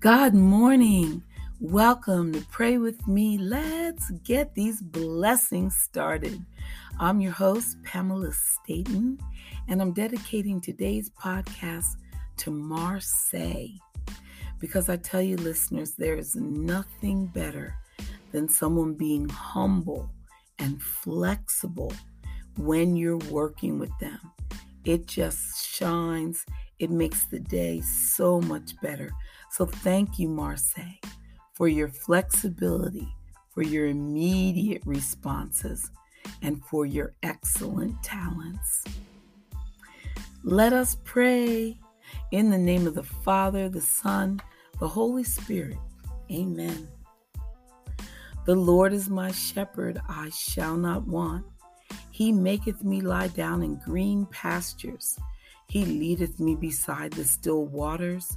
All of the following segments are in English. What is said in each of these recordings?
God morning. Welcome to Pray With Me. Let's get these blessings started. I'm your host, Pamela Staten, and I'm dedicating today's podcast to Marseille. Because I tell you, listeners, there is nothing better than someone being humble and flexible when you're working with them. It just shines, it makes the day so much better. So thank you, Marseille, for your flexibility, for your immediate responses, and for your excellent talents. Let us pray in the name of the Father, the Son, the Holy Spirit. Amen. The Lord is my shepherd, I shall not want. He maketh me lie down in green pastures. He leadeth me beside the still waters.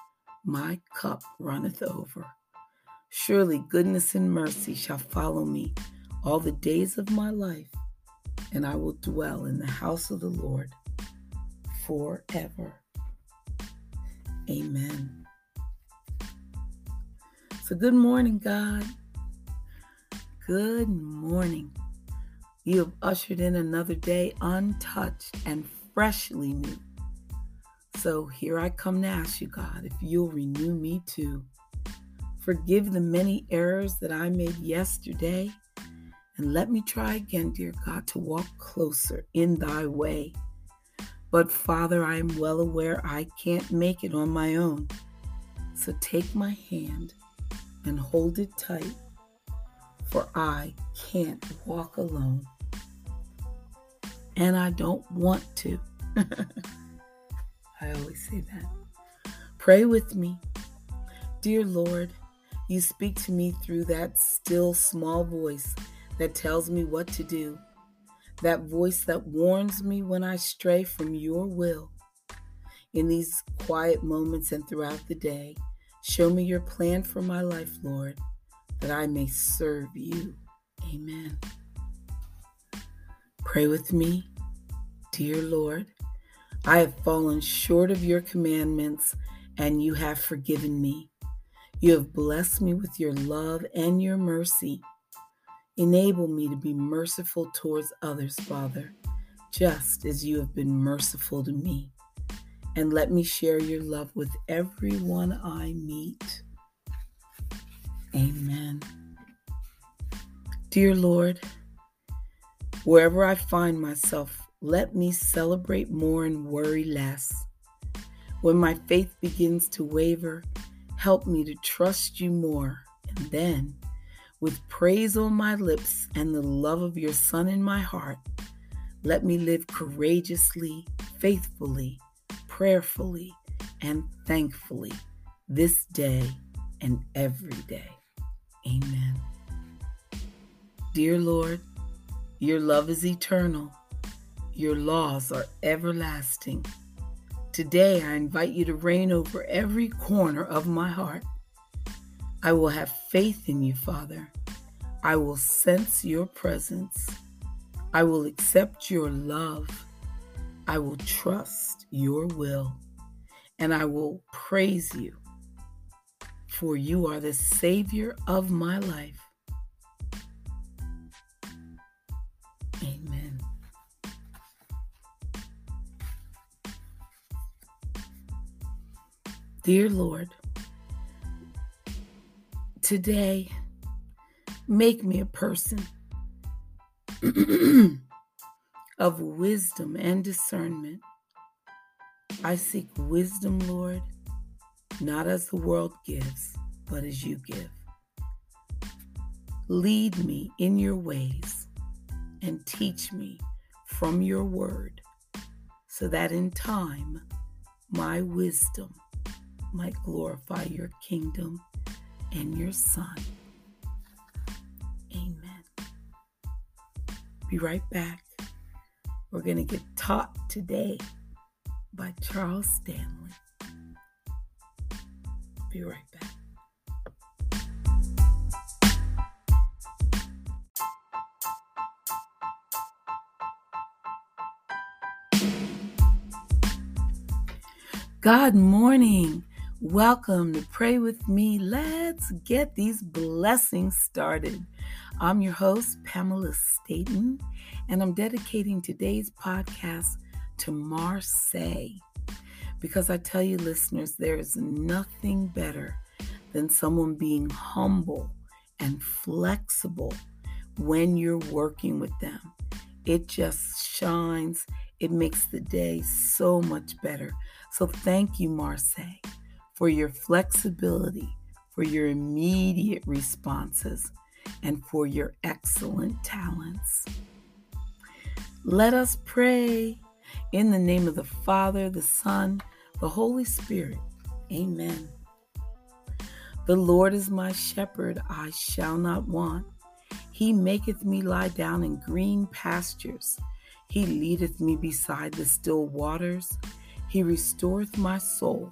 my cup runneth over. Surely goodness and mercy shall follow me all the days of my life, and I will dwell in the house of the Lord forever. Amen. So, good morning, God. Good morning. You have ushered in another day untouched and freshly new. So here I come to ask you, God, if you'll renew me too. Forgive the many errors that I made yesterday, and let me try again, dear God, to walk closer in thy way. But Father, I am well aware I can't make it on my own. So take my hand and hold it tight, for I can't walk alone. And I don't want to. I always say that. Pray with me. Dear Lord, you speak to me through that still small voice that tells me what to do, that voice that warns me when I stray from your will. In these quiet moments and throughout the day, show me your plan for my life, Lord, that I may serve you. Amen. Pray with me, dear Lord. I have fallen short of your commandments, and you have forgiven me. You have blessed me with your love and your mercy. Enable me to be merciful towards others, Father, just as you have been merciful to me. And let me share your love with everyone I meet. Amen. Dear Lord, wherever I find myself let me celebrate more and worry less. When my faith begins to waver, help me to trust you more. And then, with praise on my lips and the love of your Son in my heart, let me live courageously, faithfully, prayerfully, and thankfully this day and every day. Amen. Dear Lord, your love is eternal your laws are everlasting. Today, I invite you to reign over every corner of my heart. I will have faith in you, Father. I will sense your presence. I will accept your love. I will trust your will. And I will praise you, for you are the Savior of my life. Dear Lord, today make me a person of wisdom and discernment. I seek wisdom, Lord, not as the world gives, but as you give. Lead me in your ways and teach me from your word so that in time my wisdom might glorify your kingdom and your Son. Amen. Be right back. We're going to get taught today by Charles Stanley. Be right back. God morning. Welcome to Pray With Me. Let's get these blessings started. I'm your host, Pamela Staten, and I'm dedicating today's podcast to Marseille. Because I tell you, listeners, there is nothing better than someone being humble and flexible when you're working with them. It just shines, it makes the day so much better. So thank you, Marseille, for your flexibility, for your immediate responses, and for your excellent talents. Let us pray in the name of the Father, the Son, the Holy Spirit. Amen. The Lord is my shepherd, I shall not want. He maketh me lie down in green pastures. He leadeth me beside the still waters. He restoreth my soul.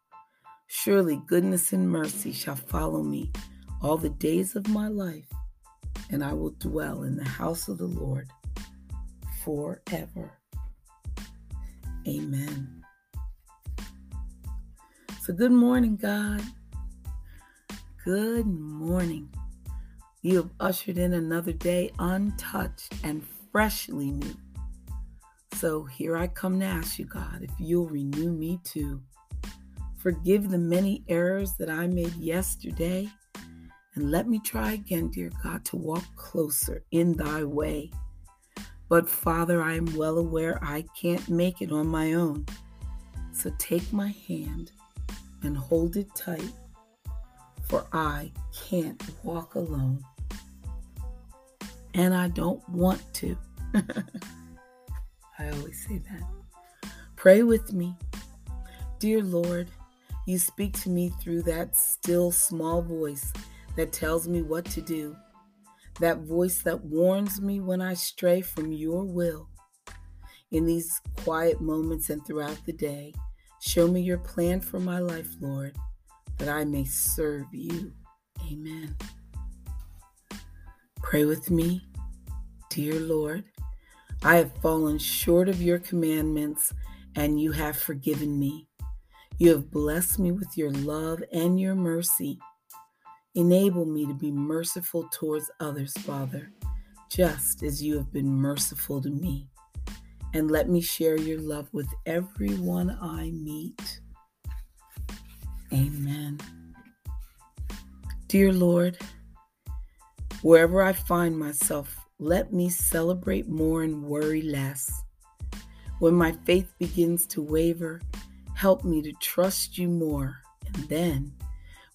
Surely goodness and mercy shall follow me all the days of my life, and I will dwell in the house of the Lord forever. Amen. So, good morning, God. Good morning. You have ushered in another day untouched and freshly new. So here I come to ask you, God, if you'll renew me too. Forgive the many errors that I made yesterday, and let me try again, dear God, to walk closer in thy way. But Father, I am well aware I can't make it on my own. So take my hand and hold it tight, for I can't walk alone. And I don't want to. I always say that. Pray with me. Dear Lord, you speak to me through that still small voice that tells me what to do, that voice that warns me when I stray from your will. In these quiet moments and throughout the day, show me your plan for my life, Lord, that I may serve you. Amen. Pray with me, dear Lord. I have fallen short of your commandments, and you have forgiven me. You have blessed me with your love and your mercy. Enable me to be merciful towards others, Father, just as you have been merciful to me. And let me share your love with everyone I meet. Amen. Dear Lord, wherever I find myself let me celebrate more and worry less. When my faith begins to waver, help me to trust you more. And then,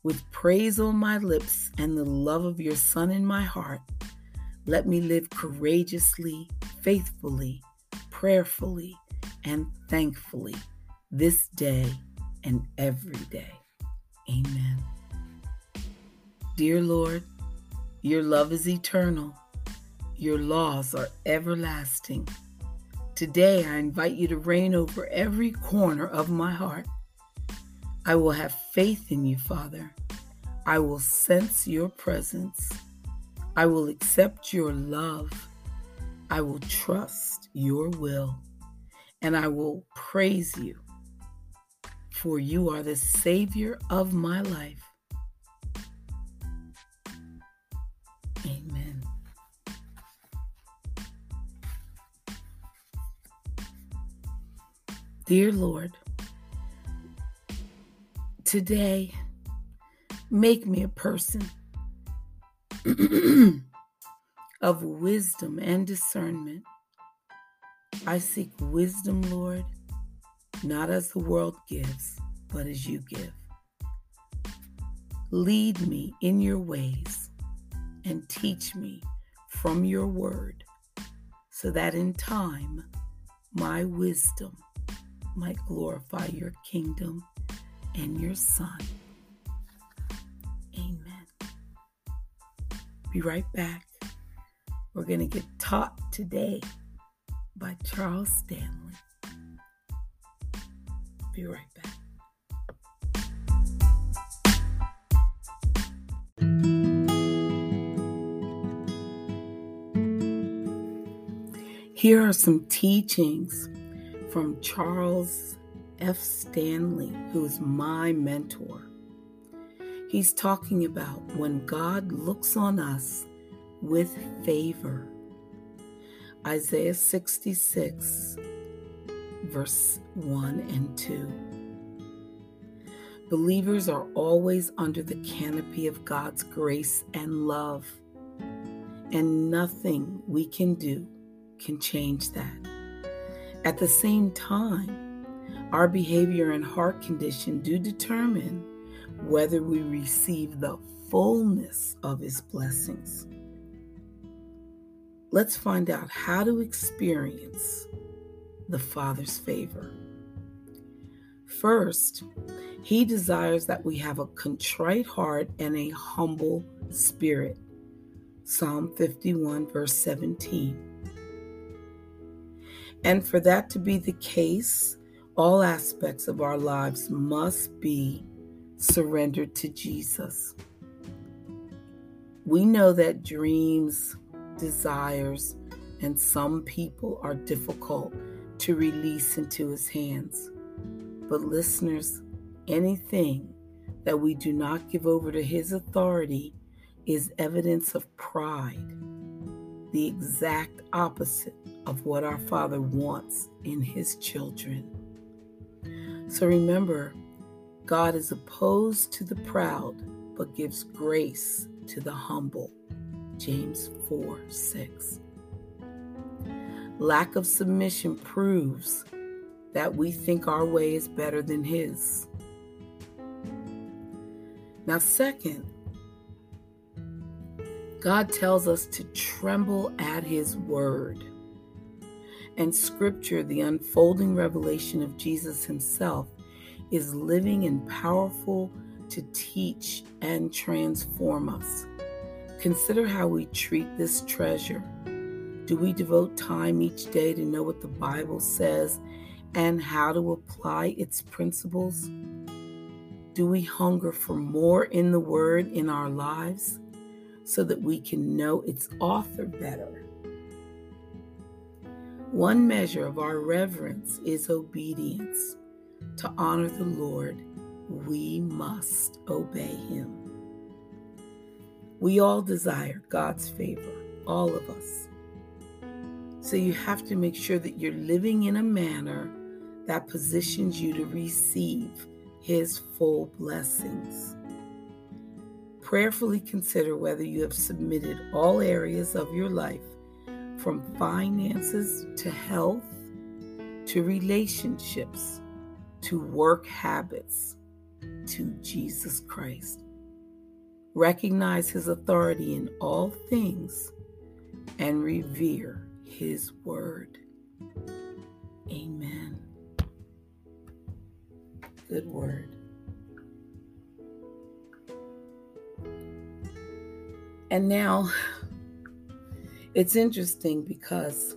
with praise on my lips and the love of your Son in my heart, let me live courageously, faithfully, prayerfully, and thankfully this day and every day. Amen. Dear Lord, your love is eternal your laws are everlasting. Today, I invite you to reign over every corner of my heart. I will have faith in you, Father. I will sense your presence. I will accept your love. I will trust your will. And I will praise you, for you are the Savior of my life. Dear Lord, today make me a person of wisdom and discernment. I seek wisdom, Lord, not as the world gives, but as you give. Lead me in your ways and teach me from your word so that in time my wisdom might glorify your kingdom and your Son. Amen. Be right back. We're going to get taught today by Charles Stanley. Be right back. Here are some teachings from Charles F. Stanley, who is my mentor. He's talking about when God looks on us with favor. Isaiah 66, verse 1 and 2. Believers are always under the canopy of God's grace and love, and nothing we can do can change that. At the same time, our behavior and heart condition do determine whether we receive the fullness of His blessings. Let's find out how to experience the Father's favor. First, He desires that we have a contrite heart and a humble spirit. Psalm 51, verse 17. And for that to be the case, all aspects of our lives must be surrendered to Jesus. We know that dreams, desires, and some people are difficult to release into His hands. But, listeners, anything that we do not give over to His authority is evidence of pride, the exact opposite of what our Father wants in His children. So remember, God is opposed to the proud, but gives grace to the humble. James 4 6. Lack of submission proves that we think our way is better than His. Now, second, God tells us to tremble at His word and Scripture, the unfolding revelation of Jesus Himself, is living and powerful to teach and transform us. Consider how we treat this treasure. Do we devote time each day to know what the Bible says and how to apply its principles? Do we hunger for more in the Word in our lives so that we can know its author better? One measure of our reverence is obedience. To honor the Lord, we must obey Him. We all desire God's favor, all of us. So you have to make sure that you're living in a manner that positions you to receive His full blessings. Prayerfully consider whether you have submitted all areas of your life from finances to health to relationships to work habits to Jesus Christ. Recognize his authority in all things and revere his word. Amen. Good word. And now it's interesting because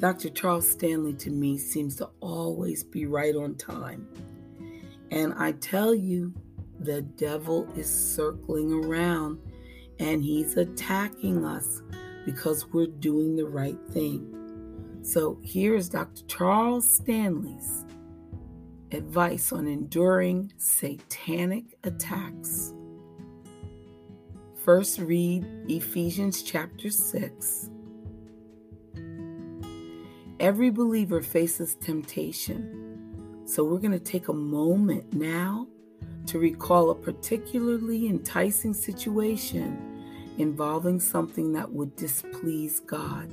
Dr. Charles Stanley to me seems to always be right on time. And I tell you, the devil is circling around and he's attacking us because we're doing the right thing. So here's Dr. Charles Stanley's advice on enduring satanic attacks. First, read Ephesians chapter 6. Every believer faces temptation. So, we're going to take a moment now to recall a particularly enticing situation involving something that would displease God?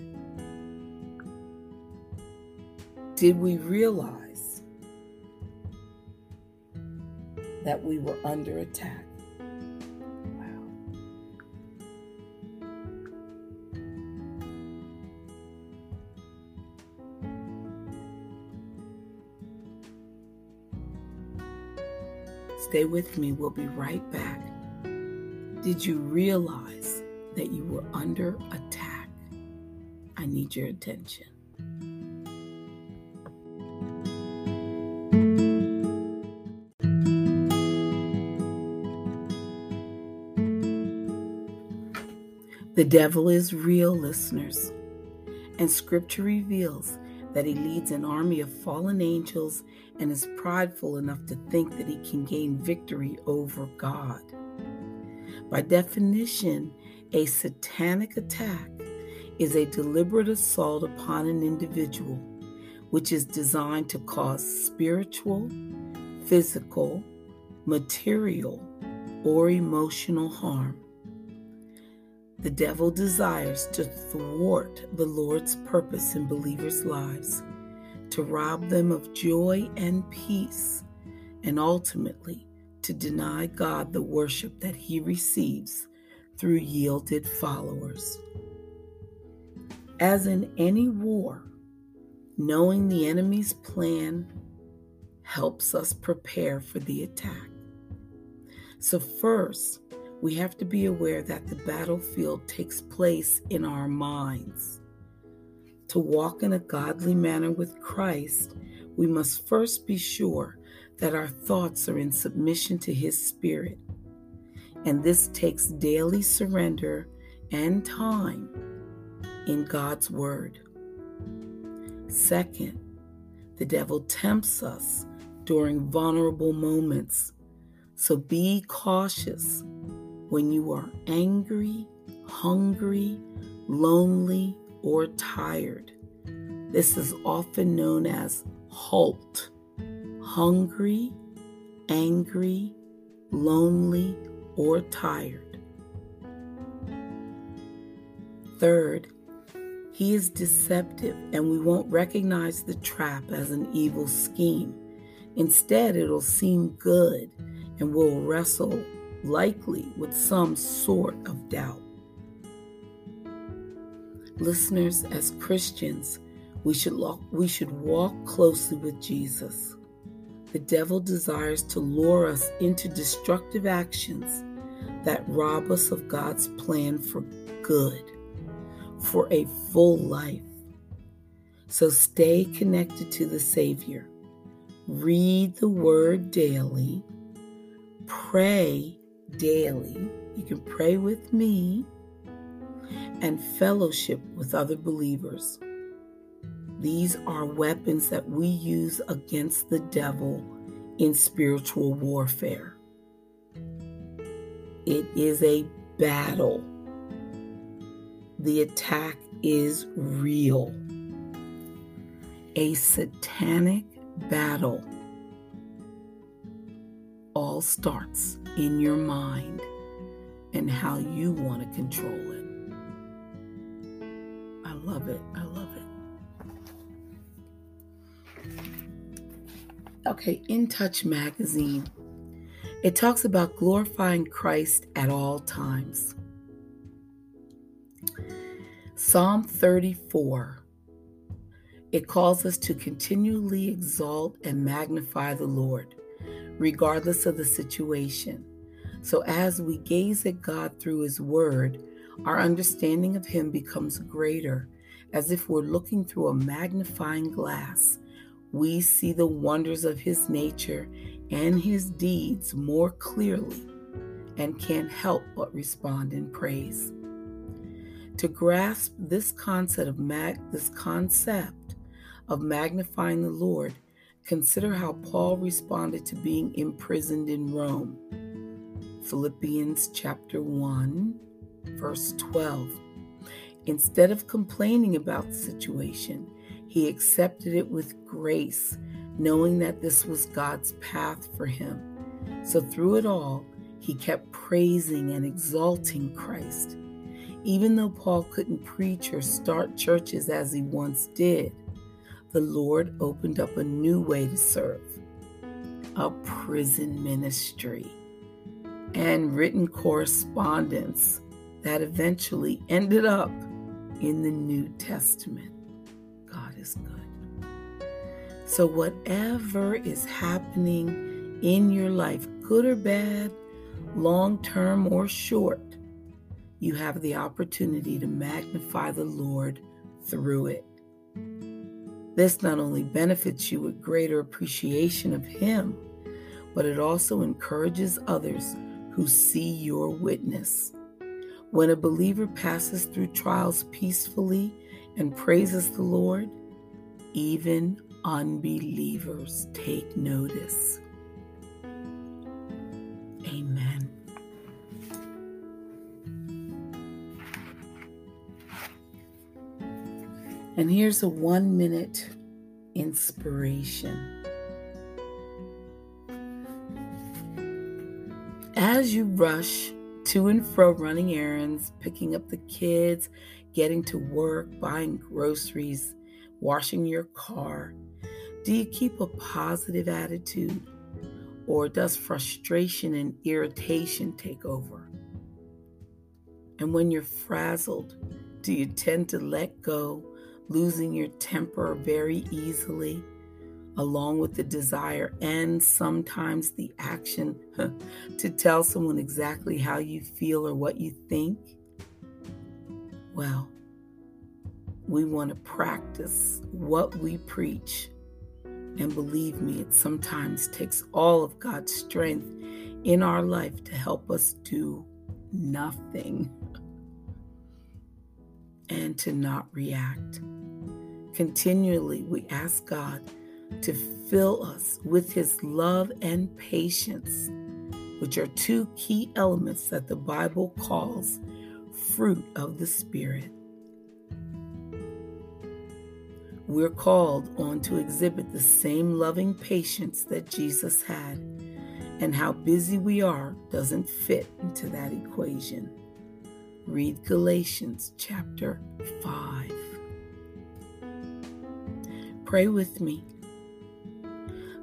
Did we realize that we were under attack? Stay with me, we'll be right back. Did you realize that you were under attack? I need your attention. The devil is real, listeners, and scripture reveals that he leads an army of fallen angels and is prideful enough to think that he can gain victory over God. By definition, a satanic attack is a deliberate assault upon an individual, which is designed to cause spiritual, physical, material, or emotional harm. The devil desires to thwart the Lord's purpose in believers' lives, to rob them of joy and peace, and ultimately to deny God the worship that he receives through yielded followers. As in any war, knowing the enemy's plan helps us prepare for the attack. So, first, we have to be aware that the battlefield takes place in our minds. To walk in a godly manner with Christ, we must first be sure that our thoughts are in submission to His Spirit. And this takes daily surrender and time in God's Word. Second, the devil tempts us during vulnerable moments. So be cautious when you are angry, hungry, lonely, or tired. This is often known as HALT hungry, angry, lonely, or tired. Third, he is deceptive and we won't recognize the trap as an evil scheme. Instead, it'll seem good and we'll wrestle likely with some sort of doubt. Listeners, as Christians, we should, we should walk closely with Jesus. The devil desires to lure us into destructive actions that rob us of God's plan for good, for a full life. So stay connected to the Savior. Read the Word daily. Pray daily. You can pray with me and fellowship with other believers. These are weapons that we use against the devil in spiritual warfare. It is a battle. The attack is real. A satanic battle all starts in your mind and how you want to control it. I love it. I love it. Okay, In Touch magazine. It talks about glorifying Christ at all times. Psalm 34. It calls us to continually exalt and magnify the Lord, regardless of the situation. So, as we gaze at God through His Word, our understanding of Him becomes greater, as if we're looking through a magnifying glass we see the wonders of his nature and his deeds more clearly and can't help but respond in praise. To grasp this concept of mag- this concept of magnifying the Lord, consider how Paul responded to being imprisoned in Rome. Philippians chapter 1, verse 12. Instead of complaining about the situation, he accepted it with grace, knowing that this was God's path for him. So through it all, he kept praising and exalting Christ. Even though Paul couldn't preach or start churches as he once did, the Lord opened up a new way to serve a prison ministry and written correspondence that eventually ended up in the New Testament. God is good. So, whatever is happening in your life, good or bad, long term or short, you have the opportunity to magnify the Lord through it. This not only benefits you with greater appreciation of Him, but it also encourages others who see your witness. When a believer passes through trials peacefully and praises the Lord, even unbelievers take notice. And here's a one minute inspiration. As you rush to and fro running errands, picking up the kids, getting to work, buying groceries, washing your car, do you keep a positive attitude or does frustration and irritation take over? And when you're frazzled, do you tend to let go losing your temper very easily, along with the desire and sometimes the action to tell someone exactly how you feel or what you think? Well, we want to practice what we preach. And believe me, it sometimes takes all of God's strength in our life to help us do nothing and to not react. Continually, we ask God to fill us with His love and patience, which are two key elements that the Bible calls fruit of the Spirit. We're called on to exhibit the same loving patience that Jesus had, and how busy we are doesn't fit into that equation. Read Galatians chapter 5. Pray with me.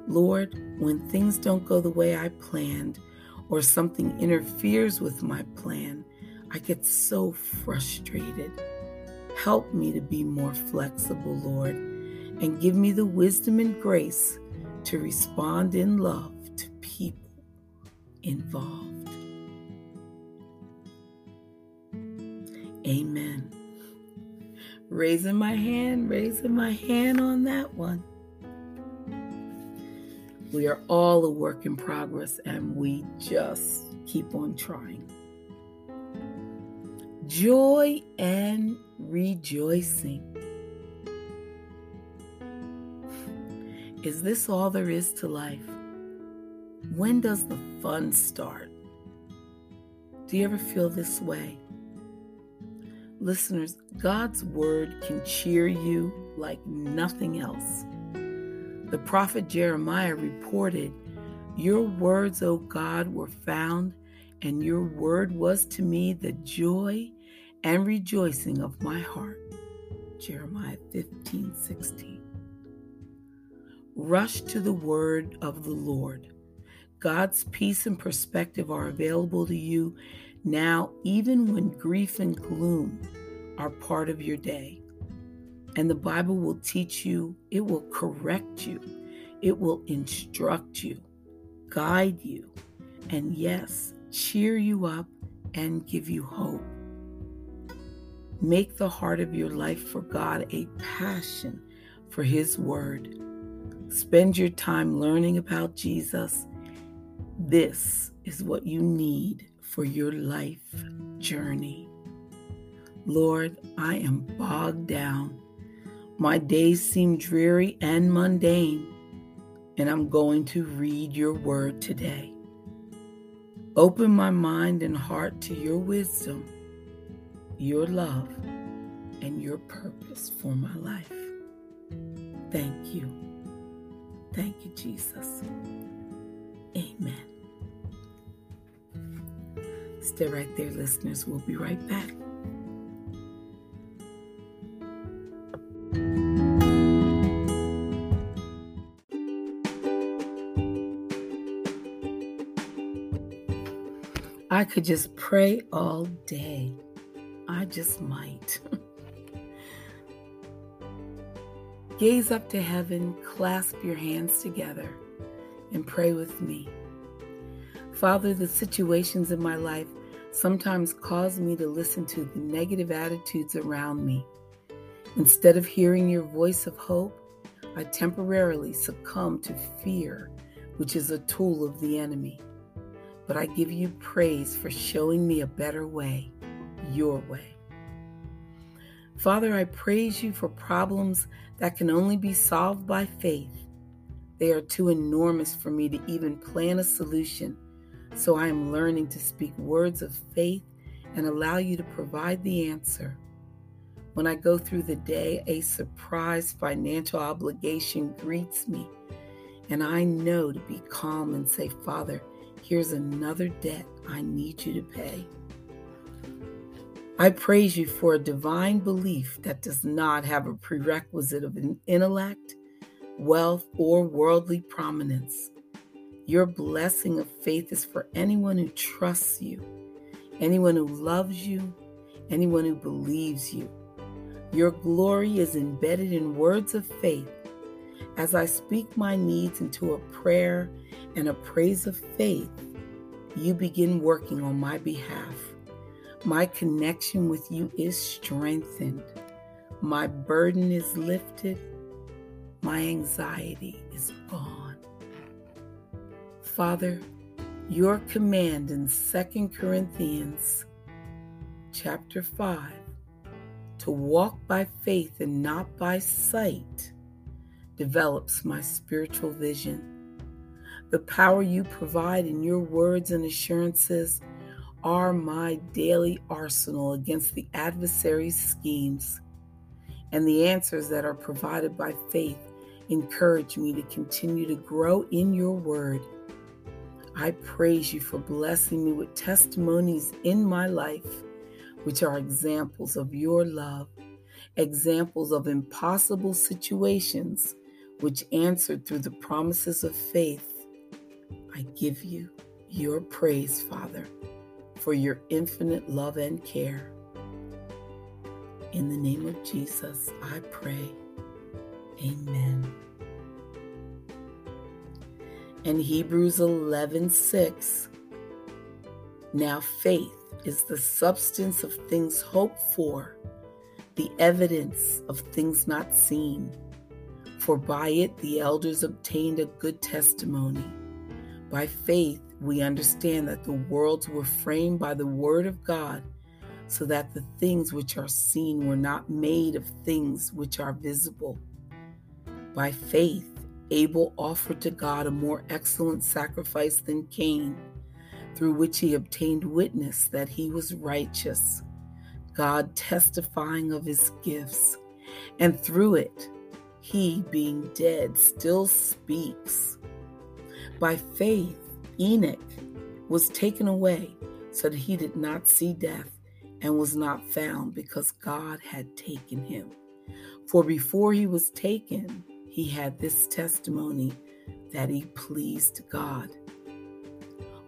Lord, when things don't go the way I planned or something interferes with my plan, I get so frustrated. Help me to be more flexible, Lord, and give me the wisdom and grace to respond in love to people involved. Amen. Raising my hand, raising my hand on that one. We are all a work in progress and we just keep on trying. Joy and rejoicing. Is this all there is to life? When does the fun start? Do you ever feel this way? Listeners, God's word can cheer you like nothing else. The prophet Jeremiah reported, Your words, O God, were found, and your word was to me the joy and rejoicing of my heart. Jeremiah 15 16. Rush to the word of the Lord. God's peace and perspective are available to you now, even when grief and gloom are part of your day. And the Bible will teach you, it will correct you, it will instruct you, guide you, and yes, cheer you up and give you hope. Make the heart of your life for God a passion for His Word. Spend your time learning about Jesus. This is what you need for your life journey. Lord, I am bogged down. My days seem dreary and mundane, and I'm going to read your word today. Open my mind and heart to your wisdom, your love, and your purpose for my life. Thank you. Thank you, Jesus. Amen. Stay right there, listeners. We'll be right back. I could just pray all day. I just might. Gaze up to heaven, clasp your hands together, and pray with me. Father, the situations in my life sometimes cause me to listen to the negative attitudes around me. Instead of hearing your voice of hope, I temporarily succumb to fear, which is a tool of the enemy. But I give you praise for showing me a better way, your way. Father, I praise you for problems that can only be solved by faith. They are too enormous for me to even plan a solution, so I am learning to speak words of faith and allow you to provide the answer. When I go through the day, a surprise financial obligation greets me, and I know to be calm and say, Father, here's another debt I need you to pay. I praise you for a divine belief that does not have a prerequisite of an intellect, wealth, or worldly prominence. Your blessing of faith is for anyone who trusts you, anyone who loves you, anyone who believes you. Your glory is embedded in words of faith. As I speak my needs into a prayer and a praise of faith, you begin working on my behalf. My connection with you is strengthened. My burden is lifted. My anxiety is gone. Father, your command in 2 Corinthians chapter 5 to walk by faith and not by sight develops my spiritual vision. The power you provide in your words and assurances are my daily arsenal against the adversary's schemes. And the answers that are provided by faith encourage me to continue to grow in your word. I praise you for blessing me with testimonies in my life which are examples of your love, examples of impossible situations which answered through the promises of faith. I give you your praise, Father, for your infinite love and care. In the name of Jesus, I pray. Amen. In Hebrews 11 6, now faith is the substance of things hoped for, the evidence of things not seen. For by it the elders obtained a good testimony. By faith, we understand that the worlds were framed by the word of God, so that the things which are seen were not made of things which are visible. By faith, Abel offered to God a more excellent sacrifice than Cain through which he obtained witness that he was righteous, God testifying of his gifts, and through it, he, being dead, still speaks. By faith, Enoch was taken away so that he did not see death and was not found because God had taken him. For before he was taken, he had this testimony that he pleased God.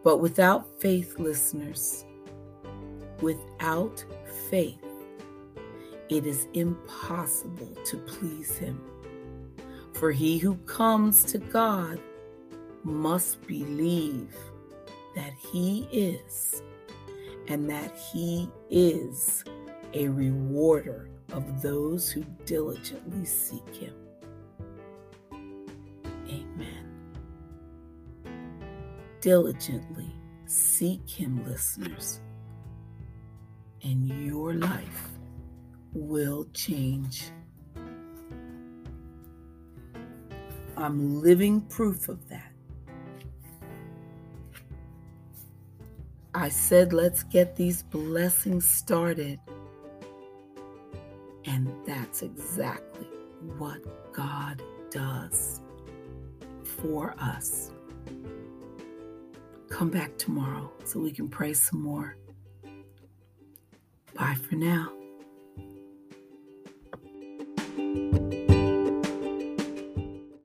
But without faith, listeners, without faith, it is impossible to please Him. For he who comes to God must believe that He is, and that He is a rewarder of those who diligently seek Him. Diligently seek Him, listeners, and your life will change. I'm living proof of that. I said, let's get these blessings started. And that's exactly what God does for us. Come back tomorrow so we can pray some more. Bye for now.